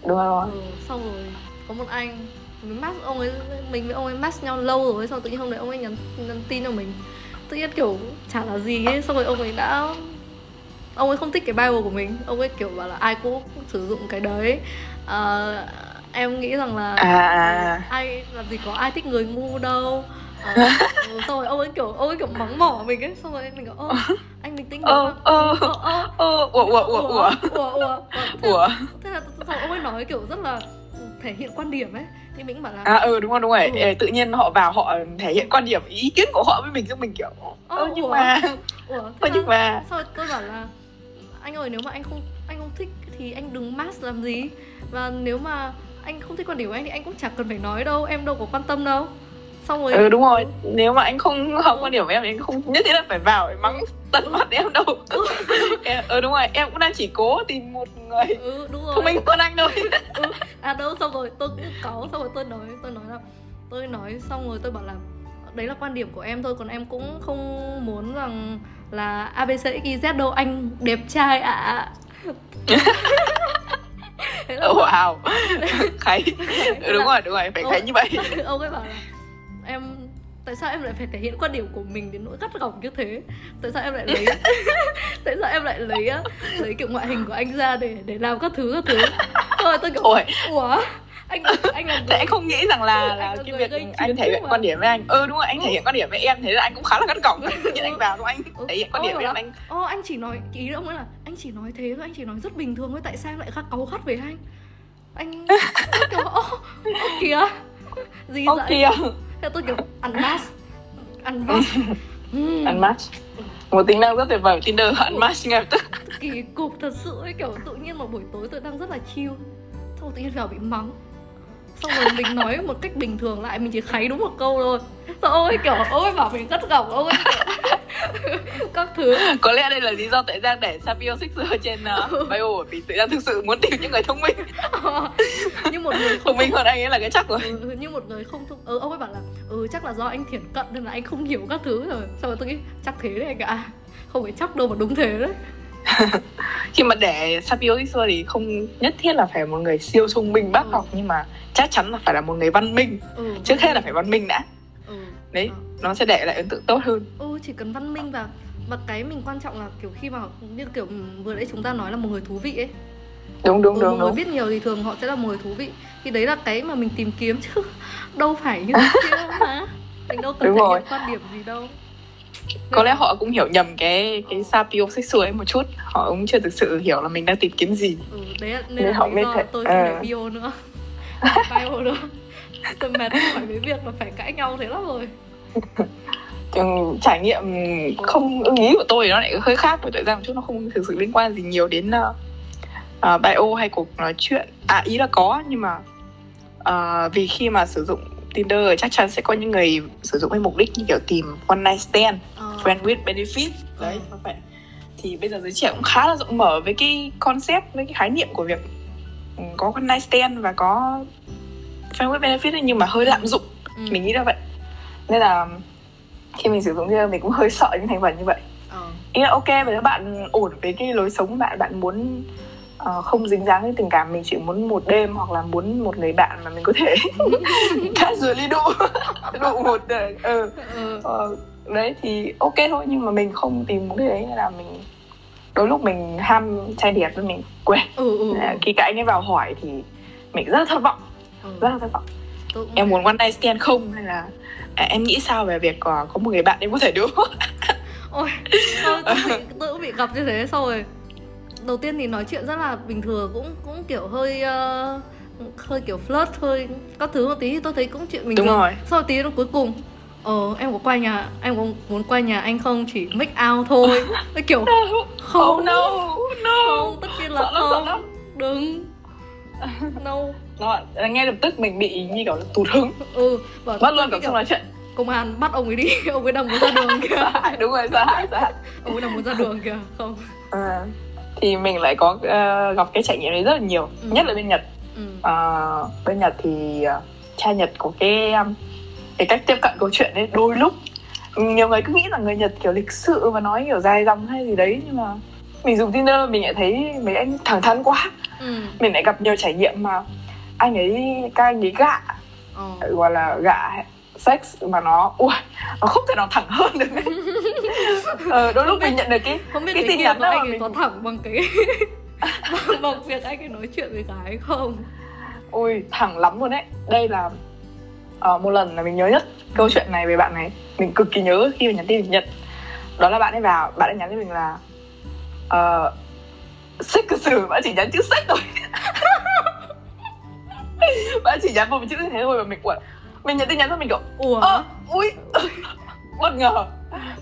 đúng rồi ừ, xong rồi có một anh mình match ông ấy mình với ông ấy match nhau lâu rồi xong tự nhiên hôm đấy ông ấy nhắn nhắn tin cho mình tự nhiên kiểu chả là gì ấy xong rồi ông ấy đã ông ấy không thích cái bible của mình ông ấy kiểu bảo là ai cũng sử dụng cái đấy à, em nghĩ rằng là à. à. ai làm gì có ai thích người ngu đâu à, xong rồi ông ấy kiểu ông ấy kiểu mắng mỏ mình ấy xong rồi mình kiểu ơ anh bình tĩnh ơ ơ ơ ủa ủa ủa ủa ủa. ủa ủa. Thế là xong ông ấy nói kiểu rất là thể hiện quan điểm ấy. Thì mình bảo là à ừ đúng rồi đúng rồi. Ừ. tự nhiên họ vào họ thể hiện quan điểm ý kiến của họ với mình cho mình kiểu ơ nhưng mà ơ nhưng mà sao tôi bảo là anh ơi nếu mà anh không anh không thích thì anh đừng mask làm gì. Và nếu mà anh không thích quan điểm của anh thì anh cũng chẳng cần phải nói đâu em đâu có quan tâm đâu xong rồi ừ đúng rồi nếu mà anh không ừ. quan điểm của em thì anh không nhất thiết là phải vào để mắng tận ừ. mặt em đâu ừ. ừ đúng rồi em cũng đang chỉ cố tìm một người ừ, đúng rồi. thông minh hơn anh thôi ừ. à đâu xong rồi tôi cũng cáu xong rồi tôi nói tôi nói là tôi nói xong rồi tôi bảo là đấy là quan điểm của em thôi còn em cũng không muốn rằng là abc xyz đâu anh đẹp trai ạ à. thế là wow khái đúng rồi đúng rồi phải khái như vậy ông ấy bảo là em tại sao em lại phải thể hiện quan điểm của mình đến nỗi gắt gỏng như thế? Tại sao em lại lấy tại sao em lại lấy lấy kiểu ngoại hình của anh ra để để làm các thứ các thứ? Thôi tôi kiểu Ôi. ủa anh anh là tại anh không nghĩ rằng là là cái việc anh thể hiện quan điểm với anh. Ừ đúng rồi anh thể hiện quan điểm với em thế là anh cũng khá là gắt gỏng. Nhưng anh vào anh thể hiện quan điểm với em anh ô anh chỉ nói ý ông ấy là anh chỉ nói thế thôi anh chỉ nói rất bình thường thôi tại sao em lại khắc cáu gắt với anh? Anh kiểu ô kìa gì ô kìa. Theo tôi kiểu ăn match ăn match ăn match một tính năng rất tuyệt vời Tinder ăn match ngay lập tức. Kỳ cục thật sự ấy kiểu tự nhiên một buổi tối tôi đang rất là chill. Xong tự nhiên vào bị mắng. Xong rồi mình nói một cách bình thường lại mình chỉ kháy đúng một câu thôi. Xong ôi kiểu ôi bảo mình cất gỏng ôi các thứ. Có lẽ đây là lý do tại Giang để Sapio Sixer trên uh, bio vì tự Giang thực sự muốn tìm những người thông minh nhưng một người không minh hơn anh ấy là cái chắc rồi. Ừ, nhưng một người không thông ừ, ông ấy bảo là ừ chắc là do anh thiển cận nên là anh không hiểu các thứ rồi. Xong rồi tôi nghĩ chắc thế đấy anh ạ. Không phải chắc đâu mà đúng thế đấy. Khi mà để Sapio Sixer thì không nhất thiết là phải một người siêu thông minh bác ừ. học nhưng mà chắc chắn là phải là một người văn minh. Ừ, trước hết là phải văn minh đã. Ừ. đấy ừ. nó sẽ để lại ấn tượng tốt hơn. Ừ chỉ cần văn minh và và cái mình quan trọng là kiểu khi mà như kiểu vừa nãy chúng ta nói là một người thú vị ấy đúng đúng ừ, đúng đúng. người biết nhiều thì thường họ sẽ là một người thú vị. Thì đấy là cái mà mình tìm kiếm chứ. Đâu phải như thế mà. Mình đâu cần thể hiện quan điểm gì đâu. Có lẽ họ cũng hiểu nhầm cái cái sapiosexual ấy một chút. Họ cũng chưa thực sự hiểu là mình đang tìm kiếm gì. Ừ, đấy nên, nên là họ do thể... tôi không à. bio nữa. Bio nữa. Tôi mệt khỏi với việc là phải cãi nhau thế lắm rồi. Trải nghiệm không ưng ý của tôi nó lại hơi khác bởi tại ra một chút nó không thực sự liên quan gì nhiều đến uh, uh, bio hay cuộc nói chuyện à ý là có nhưng mà uh, vì khi mà sử dụng Tinder chắc chắn sẽ có những người sử dụng với mục đích như kiểu tìm one night stand, uh. friend with benefit đấy uh. vậy thì bây giờ giới trẻ cũng khá là rộng mở với cái concept với cái khái niệm của việc ừ, có one night stand và có friend with benefit ấy, nhưng mà hơi lạm dụng ừ. mình nghĩ là vậy nên là khi mình sử dụng Tinder mình cũng hơi sợ những thành phần như vậy uh. ý là ok và nếu bạn ổn với cái lối sống của bạn bạn muốn uh, không dính dáng với tình cảm mình chỉ muốn một đêm hoặc là muốn một người bạn mà mình có thể casually đụ đụ một đời ừ. ừ. Uh, đấy thì ok thôi nhưng mà mình không tìm một cái đấy là mình đôi lúc mình ham trai đẹp với mình quên ừ, ừ. khi các anh ấy vào hỏi thì mình rất là thất vọng ừ. rất là thất vọng em muốn one night stand không hay là à, em nghĩ sao về việc có, có một người bạn em có thể đúng ôi tôi, tôi, bị, tôi cũng bị gặp như thế xong rồi đầu tiên thì nói chuyện rất là bình thường cũng cũng kiểu hơi uh, hơi kiểu flirt hơi các thứ một tí. Thì tôi thấy cũng chuyện bình Đúng thường. rồi. sau tí nó cuối cùng ờ em có qua nhà em có muốn qua nhà anh không? Chỉ make out thôi. Cái kiểu không. Oh, no. No. Không tất nhiên là sợ không. đừng no. Nó nghe lập tức mình bị như kiểu là tụt hứng. Ừ bảo mất luôn cảm xúc nói chuyện. công an bắt ông ấy đi. Ông ấy đang muốn ra đường kìa. Đúng rồi sao sao ông ấy đang muốn ra đường kìa. Không. À thì mình lại có uh, gặp cái trải nghiệm đấy rất là nhiều ừ. nhất là bên nhật ừ. uh, bên nhật thì uh, cha nhật có cái um, cái cách tiếp cận câu chuyện ấy đôi lúc nhiều người cứ nghĩ là người nhật kiểu lịch sự và nói kiểu dài dòng hay gì đấy nhưng mà mình dùng tinder mình lại thấy mấy anh thẳng thắn quá ừ. mình lại gặp nhiều trải nghiệm mà anh ấy các anh ấy gạ ừ. gọi là gạ sex mà nó ui nó không thể nào thẳng hơn được ờ, đôi lúc mình nhận được cái không biết cái tin nhắn đó anh ấy mình... có thẳng bằng cái bằng, bằng việc anh ấy nói chuyện với gái không? Ui thẳng lắm luôn đấy đây là uh, một lần là mình nhớ nhất câu chuyện này về bạn này. Mình cực kỳ nhớ khi mà nhắn tin nhật. Đó là bạn ấy vào bạn ấy nhắn cho mình là uh, sách cơ sử bạn chỉ nhắn chữ sách thôi. Bạn chỉ nhắn một chữ như thế thôi mà mình quẩn. Mình nhận tin nhắn cho mình kiểu ủa? Ui bất ngờ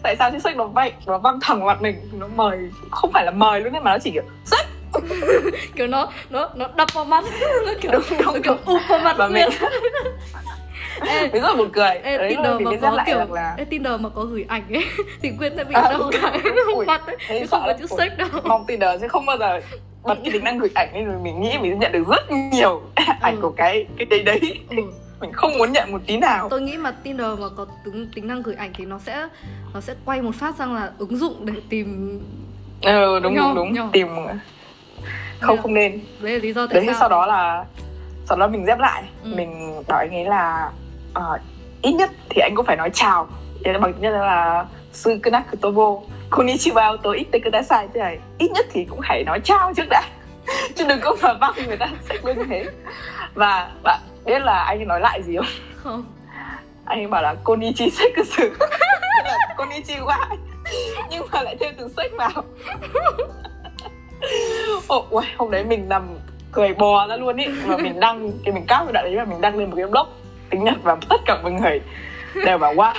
tại sao chiếc sách nó vậy nó văng thẳng mặt mình? Nó mời không phải là mời luôn đấy mà nó chỉ kiểu sách kiểu nó nó nó đập vào mắt nó kiểu đúng, đúng, nó kiểu ụp vào mặt mình Ê, rất là buồn cười. Ê, Đấy Tinder mà có kiểu là... Ê, Tinder mà có gửi ảnh ấy thì Quyên sẽ bị à, đau cái mặt ấy. Không có chữ sách đâu. Mong Tinder sẽ không bao giờ bật cái tính năng gửi ảnh nên mình nghĩ mình sẽ nhận được rất nhiều ảnh ừ. của cái cái đấy đấy. Ừ mình không muốn nhận một tí nào. Tôi nghĩ mà Tinder mà có tính tính năng gửi ảnh thì nó sẽ nó sẽ quay một phát sang là ứng dụng để tìm ừ đúng Nhau, đúng đúng nhau. tìm. Không không nên. Đấy là lý do tại đấy sao. sau đó là sau đó mình dép lại. Ừ. mình bảo anh ấy là ờ, ít nhất thì anh cũng phải nói chào. Thế là bằng tiếng Nhật là sư kunak kutobo konnichiwa to itte kudasai thế này ít nhất thì cũng hãy nói chào trước đã. Chứ đừng có mà văng người ta lên như thế. Và bạn biết là anh ấy nói lại gì không? Không. Anh ấy bảo là konnichi sekusu Tức là konnichiwa nhưng mà lại thêm từ sách vào. Ồ, uầy, hôm đấy mình nằm cười bò ra luôn ý. Và mình đăng cái mình cáp cái đoạn đấy và mình đăng lên một cái blog tiếng nhật và tất cả mọi người đều bảo wow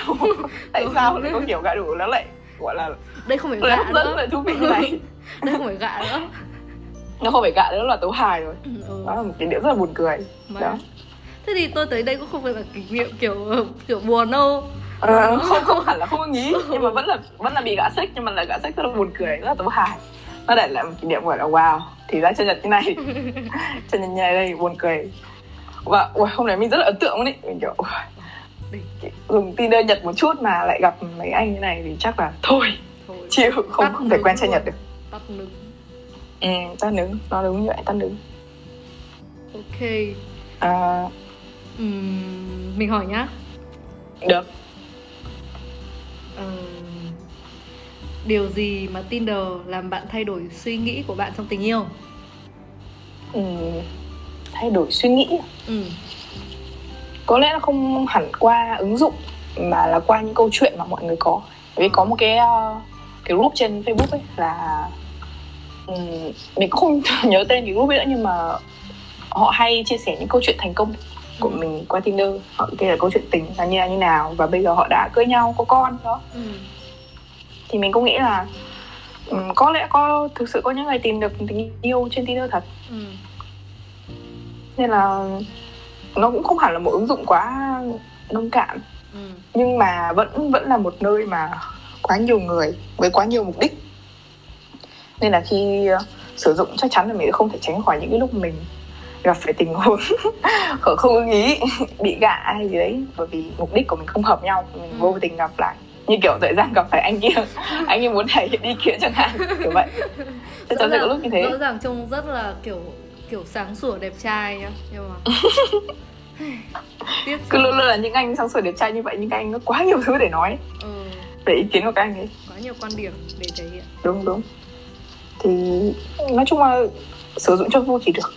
tại sao lại có kiểu gạ đủ nó lại gọi là đây không phải gạ hấp dẫn lại thú vị này. Đây không phải gạ nữa. Nó không phải gạ nữa là tấu hài rồi. Ừ, ừ. đó là một cái điểm rất là buồn cười. Mà- đó thế thì tôi thấy đây cũng không phải là kỷ niệm kiểu kiểu buồn đâu. Ờ, không không hẳn là không ưng ý nhưng mà vẫn là vẫn là bị gã xích nhưng mà là gã xích rất là buồn cười rất là tấu hài. Nó lại một kỷ niệm gọi là wow. Thì ra chân nhật như này. Chân nhật như này đây buồn cười. Và ui, hôm nay mình rất là ấn tượng ý mình kiểu dùng Tinder Nhật một chút mà lại gặp mấy anh như này thì chắc là thôi. Thôi. Chịu không Tắt không thể quen luôn. Nhật được. Tắt nướng. Ừ, tắt nướng. Nó đúng như vậy tắt nướng. Ok. À, Mình hỏi nhá. Được. Ờ, điều gì mà Tinder làm bạn thay đổi suy nghĩ của bạn trong tình yêu? Ừ, thay đổi suy nghĩ ừ có lẽ là không hẳn qua ứng dụng mà là qua những câu chuyện mà mọi người có. Vì có một cái uh, cái group trên facebook ấy là um, mình cũng không nhớ tên cái group ấy nữa nhưng mà họ hay chia sẻ những câu chuyện thành công của Ừ. mình qua tinder họ kể là câu chuyện tình là như là như nào và bây giờ họ đã cưới nhau có con đó. Ừ. Thì mình cũng nghĩ là um, có lẽ có thực sự có những người tìm được tình yêu trên tinder thật. Ừ. Nên là nó cũng không hẳn là một ứng dụng quá nông cạn. Ừ. Nhưng mà vẫn vẫn là một nơi mà quá nhiều người với quá nhiều mục đích. Nên là khi ờ, sử dụng chắc chắn là mình không thể tránh khỏi những cái lúc mình gặp phải tình huống không không ưng ý bị gạ hay gì đấy. Bởi vì mục đích của mình không hợp nhau mình vô tình gặp lại. Như kiểu thời gian gặp phải anh kia anh ấy muốn thể hiện ý kiến chẳng hạn kiểu vậy. Chắn sẽ có lúc như thế. rõ ràng trông rất là kiểu kiểu sáng sủa đẹp trai nhá nhưng mà cứ luôn luôn là những anh sáng sủa đẹp trai như vậy nhưng các anh có quá nhiều thứ để nói. Ừ, về ý kiến của các anh ấy. Quá nhiều quan điểm để thể hiện. Đúng đúng. Thì nói chung là sử dụng cho vui thì được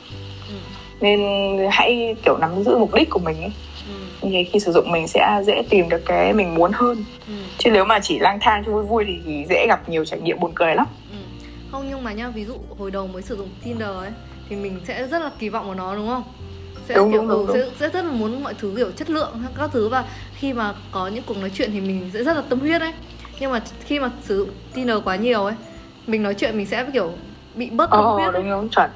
nên hãy kiểu nắm giữ mục đích của mình ấy. Ừ, như thế khi sử dụng mình sẽ dễ tìm được cái mình muốn hơn. Ừ, chứ nếu mà chỉ lang thang cho vui vui thì, thì dễ gặp nhiều trải nghiệm buồn cười lắm. Ừ. không nhưng mà nhá ví dụ hồi đầu mới sử dụng Tinder ấy thì mình sẽ rất là kỳ vọng vào nó đúng không? Sẽ Đúng, kiểu đúng, đúng, ừ, sẽ, sẽ rất là muốn mọi thứ kiểu chất lượng các thứ. Và khi mà có những cuộc nói chuyện thì mình sẽ rất là tâm huyết ấy. Nhưng mà khi mà sử dụng Tinder quá nhiều ấy mình nói chuyện mình sẽ kiểu bị bớt tâm ờ huyết ấy. đúng đúng chuẩn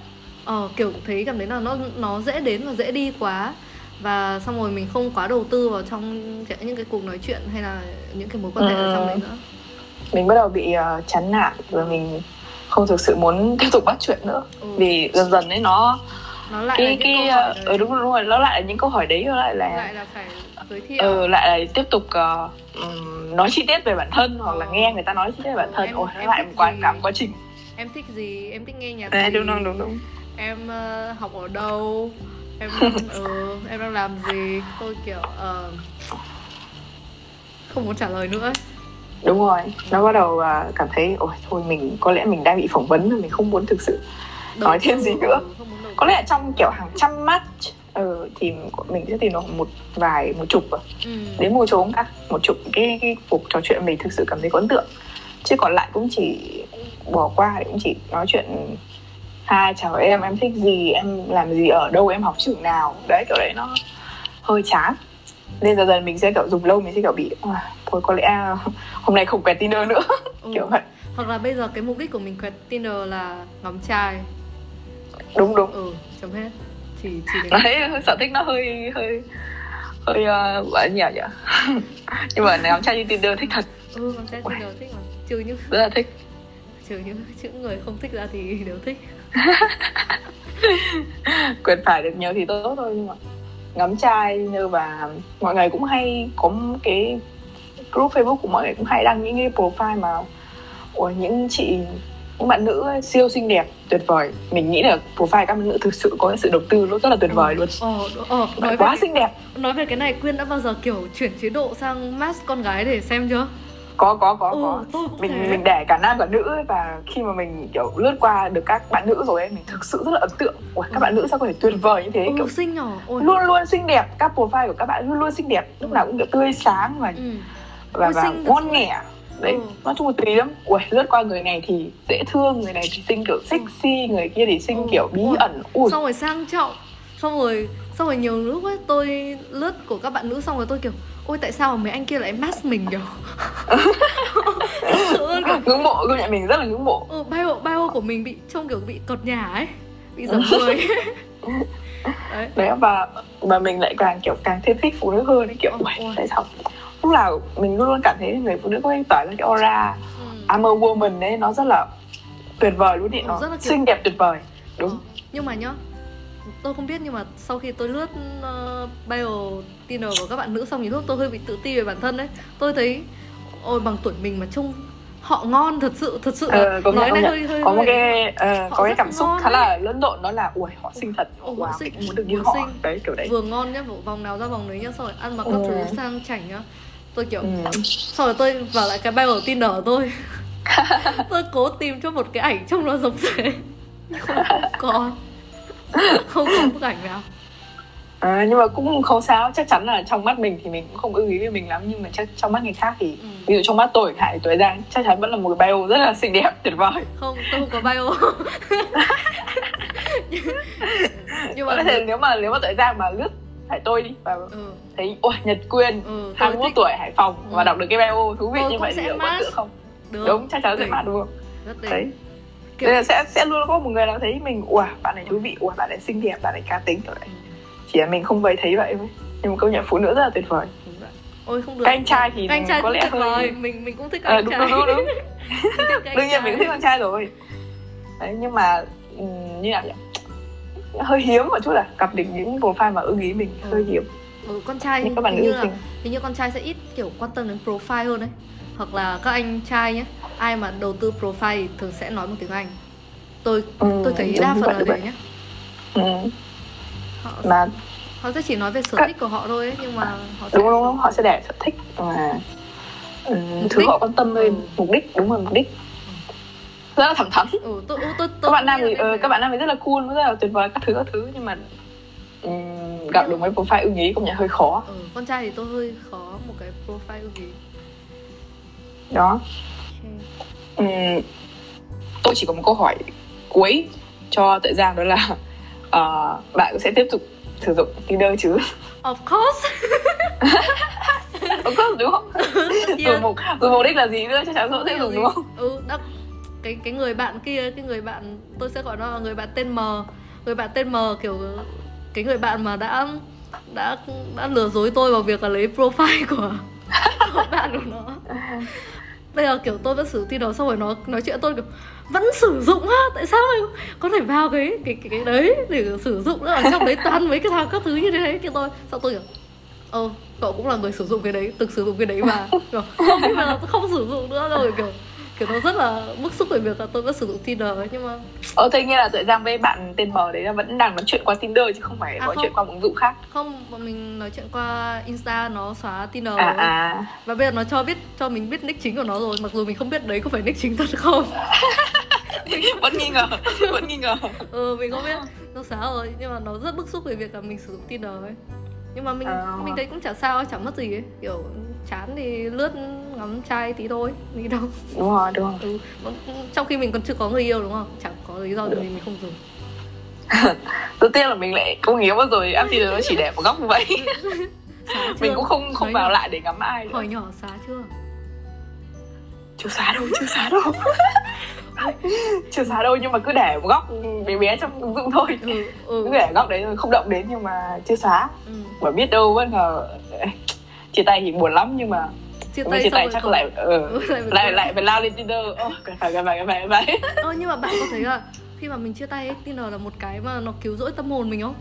Ờ, kiểu thấy cảm thấy là nó nó dễ đến và dễ đi quá. Và xong rồi mình không quá đầu tư vào trong những cái cuộc nói chuyện hay là những cái mối quan hệ ở trong đấy Ừ. nữa. Mình bắt đầu bị uh, chán nản và mình không thực sự muốn tiếp tục bắt chuyện nữa. Ừ. vì dần dần ấy nó nó lại là cái những cái câu hỏi ờ, ừ, đúng rồi, đúng rồi nó lại là những câu hỏi đấy nó lại là lại là phải giới thiệu. Ừ, lại là tiếp tục ờ, ừm, nói chi tiết về bản thân hoặc là Ờ. nghe người ta nói chi tiết về bản thân. Em- ôi em lại một quá gì? cả một quá trình. Em thích gì? Em thích nghe nhạc đấy gì? đúng đúng đúng đúng em ờ, học ở đâu em ừ, em đang làm gì tôi kiểu ờ, không muốn trả lời nữa ấy. đúng rồi nó bắt đầu à, cảm thấy ôi thôi mình có lẽ mình đang bị phỏng vấn mình không muốn thực sự Đầu Nói thêm gì nữa? có lẽ trong kiểu hàng trăm match ừ, thì mình sẽ tìm được một vài một chục à, ừ. đến một số cả một chục cái cái cuộc trò chuyện mình thực sự cảm thấy có ấn tượng chứ còn lại cũng chỉ bỏ qua cũng chỉ nói chuyện hai chào em em thích gì? Em làm gì ở đâu? Em học trường nào? Đấy kiểu đấy nó hơi chán. Nên dần dần mình sẽ kiểu dùng lâu mình sẽ kiểu bị "À, thôi có lẽ hôm nay không quẹt Tinder nữa. Ừ. kiểu vậy. Hoặc là bây giờ cái mục đích của mình quẹt Tinder là ngắm trai. Đúng đúng. Ừ chấm hết. Chỉ chỉ để đấy sở thích nó hơi hơi hơi uh, gọi là nhỉ nhỉ? Nhưng mà ngắm trai trên Tinder thích thật. Ừ ngắm trai Tinder thích mà. Trừ những rất là thích. Trừ những những người không thích ra thì đều thích quyền phải được nhiều thì tốt thôi nhưng mà ngắm trai như và mọi người cũng hay có cái group Facebook của mọi người cũng hay đăng những cái profile mà của những chị những bạn nữ ấy, siêu xinh đẹp tuyệt vời. Mình nghĩ là profile các bạn nữ thực sự có sự đầu tư rất là tuyệt vời luôn. Ờ, ờ, nói quá về, xinh đẹp. nói về cái này quyên đã bao giờ kiểu chuyển chế độ sang mask con gái để xem chưa có có có ừ, có. tôi mình thế. mình để cả nam cả nữ và khi mà mình kiểu lướt qua được các bạn nữ rồi ấy mình thực sự rất là ấn tượng. Ủa, các Ừ. bạn nữ sao có thể tuyệt vời như thế ừ, kiểu xinh nhỏ ôi. luôn luôn xinh đẹp. Các profile của các bạn luôn luôn xinh đẹp. Lúc nào cũng kiểu tươi sáng và ừ. và, Ôi, và ngon nghẻ. Đấy Ừ. nói chung là tùy lắm. Ui lướt qua người này thì dễ thương người này thì xinh kiểu sexy người kia thì xinh Ừ. kiểu bí Ui. ẩn. Ui. xong rồi sang trọng. Xong rồi xong rồi nhiều lúc ấy tôi lướt của các bạn nữ xong rồi tôi kiểu ôi tại sao mà mấy anh kia lại mask mình kiểu ngưỡng mộ công nhận mình rất là ngưỡng mộ. Ừ, bio bio của mình bị trông kiểu bị cợt nhà ấy bị dập người. Đấy. Đấy và và mình lại càng kiểu càng thêm thích phụ nữ hơn ấy kiểu Ôi, ôi. tại sao? Lúc nào mình luôn luôn cảm thấy người phụ nữ có tỏa ra cái aura ừ. I'm a woman ấy nó rất là tuyệt vời luôn ý Ừ, nó rất là kiểu- xinh đẹp tuyệt vời. Đúng. Ờ, nhưng mà nhá tôi không biết nhưng mà sau khi tôi lướt uh, bio Tinder của các bạn nữ xong nhiều lúc tôi hơi bị tự ti về bản thân đấy. Tôi thấy ôi bằng tuổi mình mà trông họ ngon thật sự thật sự là Ờ, công nói này hơi hơi có một cái Họ có cái cảm xúc khá ấy. là lẫn lộn đó là ui họ xinh thật. Ồ, wow xinh, muốn được như họ. xinh. đấy kiểu đấy. Vừa ngon nhá vòng nào ra vòng đấy nhá xong rồi ăn mặc các thứ sang chảnh nhá. Tôi kiểu ừ. rồi tôi vào lại cái bio Tinder của tôi. Tôi cố tìm cho một cái ảnh trông nó giống thế. Nhưng không, không có không có bức ảnh nào. À, nhưng mà cũng không sao. Chắc chắn là trong mắt mình thì mình cũng không ưng ý với mình lắm nhưng mà chắc trong mắt người khác thì Ừ. ví dụ trong mắt tôi Hải tuổi Giang chắc chắn vẫn là một cái bio rất là xinh đẹp tuyệt vời. Không tôi không có bio. Nhưng có mà thể nếu mà nếu mà tuổi Giang mà lướt Hải tôi đi và ừ, thấy ôi Nhật Quyên ừ, tôi 21 thích. tuổi Hải Phòng Ừ. và đọc được cái bio thú vị Tôi như vậy thì có tự không? Được. Đúng chắc chắn sẽ mát đúng không? Rất đấy kiểu sẽ sẽ luôn có một người nào thấy mình ủa bạn này thú vị ủa bạn này xinh đẹp bạn này cá tính. Kiểu đấy. Chỉ là mình không vây thấy vậy thôi. Nhưng mà công nhận phụ nữ rất là tuyệt vời. Ôi không được. Các anh trai thì các anh trai có lẽ tuyệt vời. Mình mình cũng thích các anh đúng, trai. đúng, đúng, đúng. Đương nhiên mình cũng thích con trai rồi. Đấy nhưng mà ừm, như nào nhỉ? Hơi hiếm một chút là gặp được những profile mà ưng ý mình Ừ. hơi hiếm. Ừ, con trai nhưng các bạn như là hình như con trai sẽ ít kiểu quan tâm đến profile hơn đấy hoặc là các anh trai nhé ai mà đầu tư profile thường sẽ nói bằng tiếng anh. Tôi Ừ, tôi thấy đa phần là thế nhé. Ừ. họ mà họ sẽ chỉ nói về sở thích của họ thôi ấy, nhưng mà họ sẽ đúng đúng đúng họ sẽ để sở thích ừm, Mục thứ đích. họ quan tâm lên Ừ. mục đích đúng rồi mục đích. Rất là thẳng thắn. Ừ, tôi, tôi, tôi, các bạn nam thì thế. các bạn nam thì rất là cool rất là tuyệt vời các thứ các thứ nhưng mà ừm, gặp được mấy profile ưng ý cũng nhận hơi khó. Ừ, con trai thì tôi hơi khó một cái profile ưng ý đó. Ừm, tôi chỉ có một câu hỏi cuối cho tự giang đó là ờ, bạn sẽ tiếp tục sử dụng Tinder chứ? Of course. Đúng không đúng không? Nhiên rồi mục rồi mục đích là gì nữa? Chắc chắn sẽ tiếp tục gì? đúng không? ừ đã, cái cái người bạn kia cái người bạn tôi sẽ gọi nó là người bạn tên M. Người bạn tên M kiểu cái người bạn mà đã đã đã lừa dối tôi vào việc là lấy profile của, của bạn của nó bây giờ kiểu tôi vẫn sử Tinder xong rồi nó nói chuyện tôi kiểu vẫn sử dụng á? Tại sao mày có thể vào cái cái cái, cái đấy để sử dụng nữa ở trong đấy toàn mấy cái thằng các thứ như thế đấy. Thì tôi sao tôi kiểu ồ cậu cũng là người sử dụng cái đấy từng sử dụng cái đấy mà. Kiểu, không biết là không sử dụng nữa rồi kiểu kiểu nó rất là bức xúc về việc là tôi vẫn sử dụng Tinder nhưng mà ờ thế nghĩa là tự giang với bạn tên M đấy là vẫn đang nói chuyện qua Tinder chứ không phải À, nói không. chuyện qua một ứng dụng khác. Không bọn mình nói chuyện qua Insta nó xóa Tinder à rồi. à. Và bây giờ nó cho biết cho mình biết nick chính của nó rồi mặc dù mình không biết đấy có phải nick chính thật không. Vẫn nghi ngờ vẫn nghi ngờ. Ừ mình không biết nó xóa rồi nhưng mà nó rất bức xúc về việc là mình sử dụng Tinder ấy. Nhưng mà mình À. mình thấy cũng chả sao chẳng mất gì ấy. Kiểu chán thì lướt ngắm trai tí thôi gì đâu. Đúng rồi đúng rồi. Ừ. trong khi mình còn chưa có người yêu đúng không? Chẳng có lý do gì mình không dùng. Đầu tiên là mình lại không bao rồi app Tinder nó chỉ để một góc như vậy. Mình cũng không không vào lại để ngắm ai nữa. hỏi nhỏ xóa chưa? Chưa xóa đâu chưa xóa đâu. Chưa xóa đâu nhưng mà cứ để một góc bé bé trong dụng thôi. Ừ ừ, cứ để góc đấy không động đến nhưng mà chưa xóa ừ. bởi biết đâu bất ngờ chia tay thì buồn lắm nhưng mà chia tay chia tay chắc còn- lại ờ, Ừ, lại phải lại lại phải lao lên Tinder Ồ, phải phải phải phải phải phải Ơ nhưng mà bạn có thấy là khi mà mình chia tay ấy, Tinder là một cái mà nó cứu rỗi tâm hồn mình không?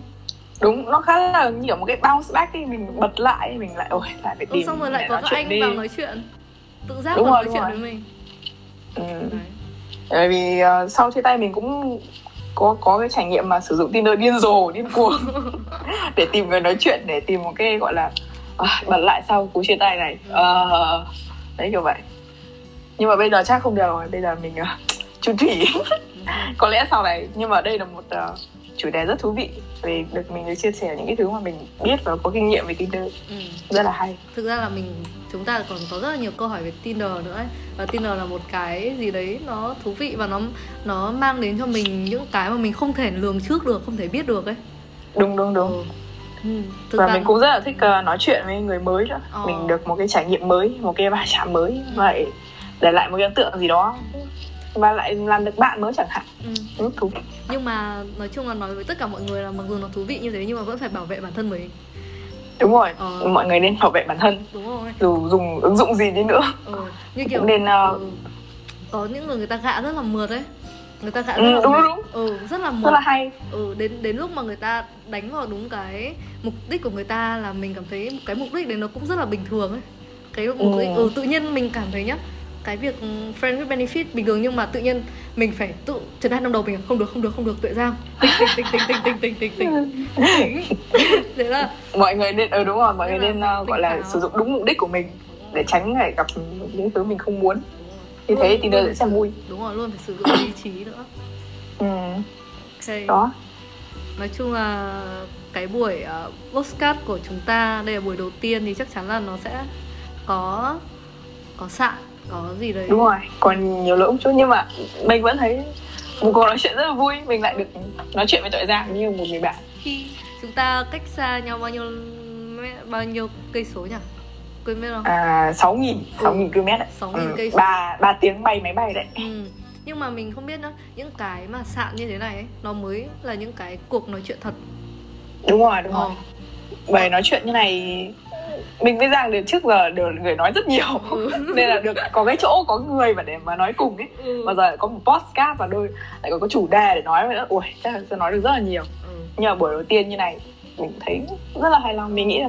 đúng nó khá là như kiểu một cái bounce back thì mình bật lại mình lại ôi lại phải ừ, tìm xong rồi lại có các anh đi. vào nói chuyện tự giác Đúng vào rồi, nói chuyện rồi. với mình ừ. Đấy. bởi vì ờ, sau chia tay mình cũng có có cái trải nghiệm mà sử dụng Tinder điên rồ điên cuồng để tìm người nói chuyện để tìm một cái gọi là à, bật lại sau cú chia tay này. Ờ, đấy kiểu vậy. Nhưng mà bây giờ chắc không được rồi bây giờ mình uh, chung thủy. Có lẽ sau này nhưng mà đây là một ờ, chủ đề rất thú vị về được mình được chia sẻ những cái thứ mà mình biết và có kinh nghiệm về Tinder. Ừ. rất là hay. Thực ra là mình chúng ta còn có rất là nhiều câu hỏi về Tinder nữa ấy. và Tinder là một cái gì đấy nó thú vị và nó nó mang đến cho mình những cái mà mình không thể lường trước được không thể biết được ấy. Đúng đúng đúng. Ừ. Ừ. Và mình cũng rất là thích ờ, nói chuyện với người mới nữa Ờ. mình được một cái trải nghiệm mới một cái va chạm mới vậy để lại một cái ấn tượng gì đó và lại làm được bạn mới chẳng hạn ừ. rất thú vị nhưng mà nói chung là nói với tất cả mọi người là mặc dù nó thú vị như thế nhưng mà vẫn phải bảo vệ bản thân mình đúng rồi Ờ. mọi người nên bảo vệ bản thân đúng rồi dù dùng ứng dụng gì đi nữa ừ. như kiểu cũng nên ờ, ừ. có những người người ta gạ rất là mượt ấy người ta gạ Ừ, rất là đúng, mượt đúng, ừ rất là rất mượt là hay. Ừ đến đến lúc mà người ta đánh vào đúng cái mục đích của người ta là mình cảm thấy cái mục đích đấy nó cũng rất là bình thường ấy. Cái mục Ừ. đích ừ tự nhiên mình cảm thấy nhá cái việc friend with benefit bình thường nhưng mà tự nhiên mình phải tự trấn an trong đầu mình không được không được không được tỉnh tỉnh tỉnh tỉnh tỉnh tỉnh tỉnh tỉnh tỉnh thế là mọi người nên ừ đúng rồi mọi người nên tỉnh gọi là sử dụng đúng mục đích của mình để tránh phải gặp những thứ mình không muốn như thế Tinder luôn sẽ vui. đúng rồi luôn phải sử dụng lý trí nữa. Ừ, ok đó nói chung là cái buổi uh, postcard của chúng ta đây là buổi đầu tiên thì chắc chắn là nó sẽ có có sạn có gì đấy. Đúng rồi còn nhiều lỗi một chút nhưng mà mình vẫn thấy một cuộc nói chuyện rất là vui. Mình lại được nói chuyện với tội giang như một người bạn. Khi chúng ta cách xa nhau bao nhiêu bao nhiêu cây số nhỉ biết không à sáu nghìn sáu nghìn km đấy 6.000 cây số. ba ba tiếng bay máy bay đấy ừ. nhưng mà mình không biết nữa những cái mà sạn như thế này ấy, nó mới là những cái cuộc nói chuyện thật đúng rồi đúng Ờ. rồi về nói chuyện như này mình với giang được trước giờ đều là người nói rất nhiều Ừ. nên là được có cái chỗ có người mà để mà nói cùng ấy ừ. mà giờ lại có một podcast và đôi lại còn có chủ đề để nói nữa ui chắc là sẽ nói được rất là nhiều Ừ. nhưng mà buổi đầu tiên như này mình thấy rất là hài lòng mình nghĩ là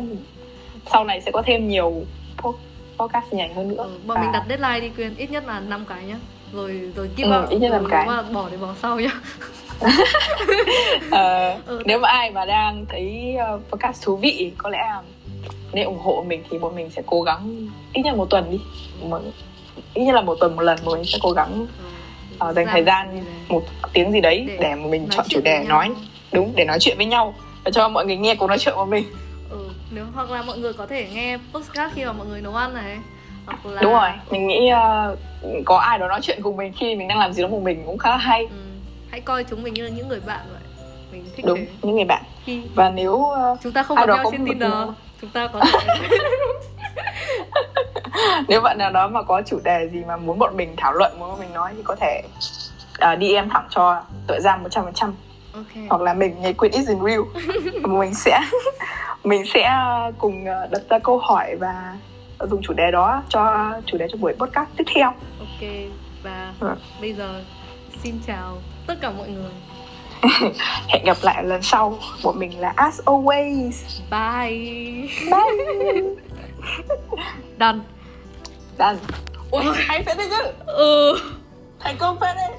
sau này sẽ có thêm nhiều po- podcast nhảy hơn nữa. Ừ, bọn Và- mình đặt deadline đi quyên ít nhất là 5 cái nhá. Rồi rồi keep Ừ, up. ít nhất năm Ừ, cái. mà bỏ thì bỏ sau nhá. Ờ, Ừ. nếu mà ai mà đang thấy ờ, podcast thú vị có lẽ là nên ủng hộ mình thì bọn mình sẽ cố gắng ít nhất một tuần đi. Ít nhất là một tuần một lần bọn mình sẽ cố gắng ờ, dành thời gian một tiếng gì đấy Để để, mình chọn chủ đề nói. Đúng để nói chuyện với nhau và cho mọi người nghe cuộc nói chuyện của mình. ừ, nếu hoặc là mọi người có thể nghe podcast khi mà mọi người nấu ăn này. Hoặc là đúng rồi mình nghĩ ờ, có ai đó nói chuyện cùng mình khi mình đang làm gì đó một mình cũng khá là hay. Ừ, hãy coi chúng mình như là những người bạn vậy. Mình thích đúng thế. những người bạn. Khi và nếu ờ, chúng ta không gặp đó nhau có trên một- Tinder chúng ta có thể nếu bạn nào đó mà có chủ đề gì mà muốn bọn mình thảo luận muốn bọn mình nói thì có thể uh, DM thẳng cho tội giam 100% ok. Hoặc là mình nhảy Queen is in real. Mình sẽ mình sẽ cùng ờ, đặt ra câu hỏi và dùng chủ đề đó cho chủ đề cho buổi podcast tiếp theo. Ok và Ừ. bây giờ xin chào tất cả mọi người. Hẹn gặp lại lần sau. Bọn mình là as always. Bye. Bye. Done. Done. Ui hay phết đấy chứ. Ừ. Thành công phết đấy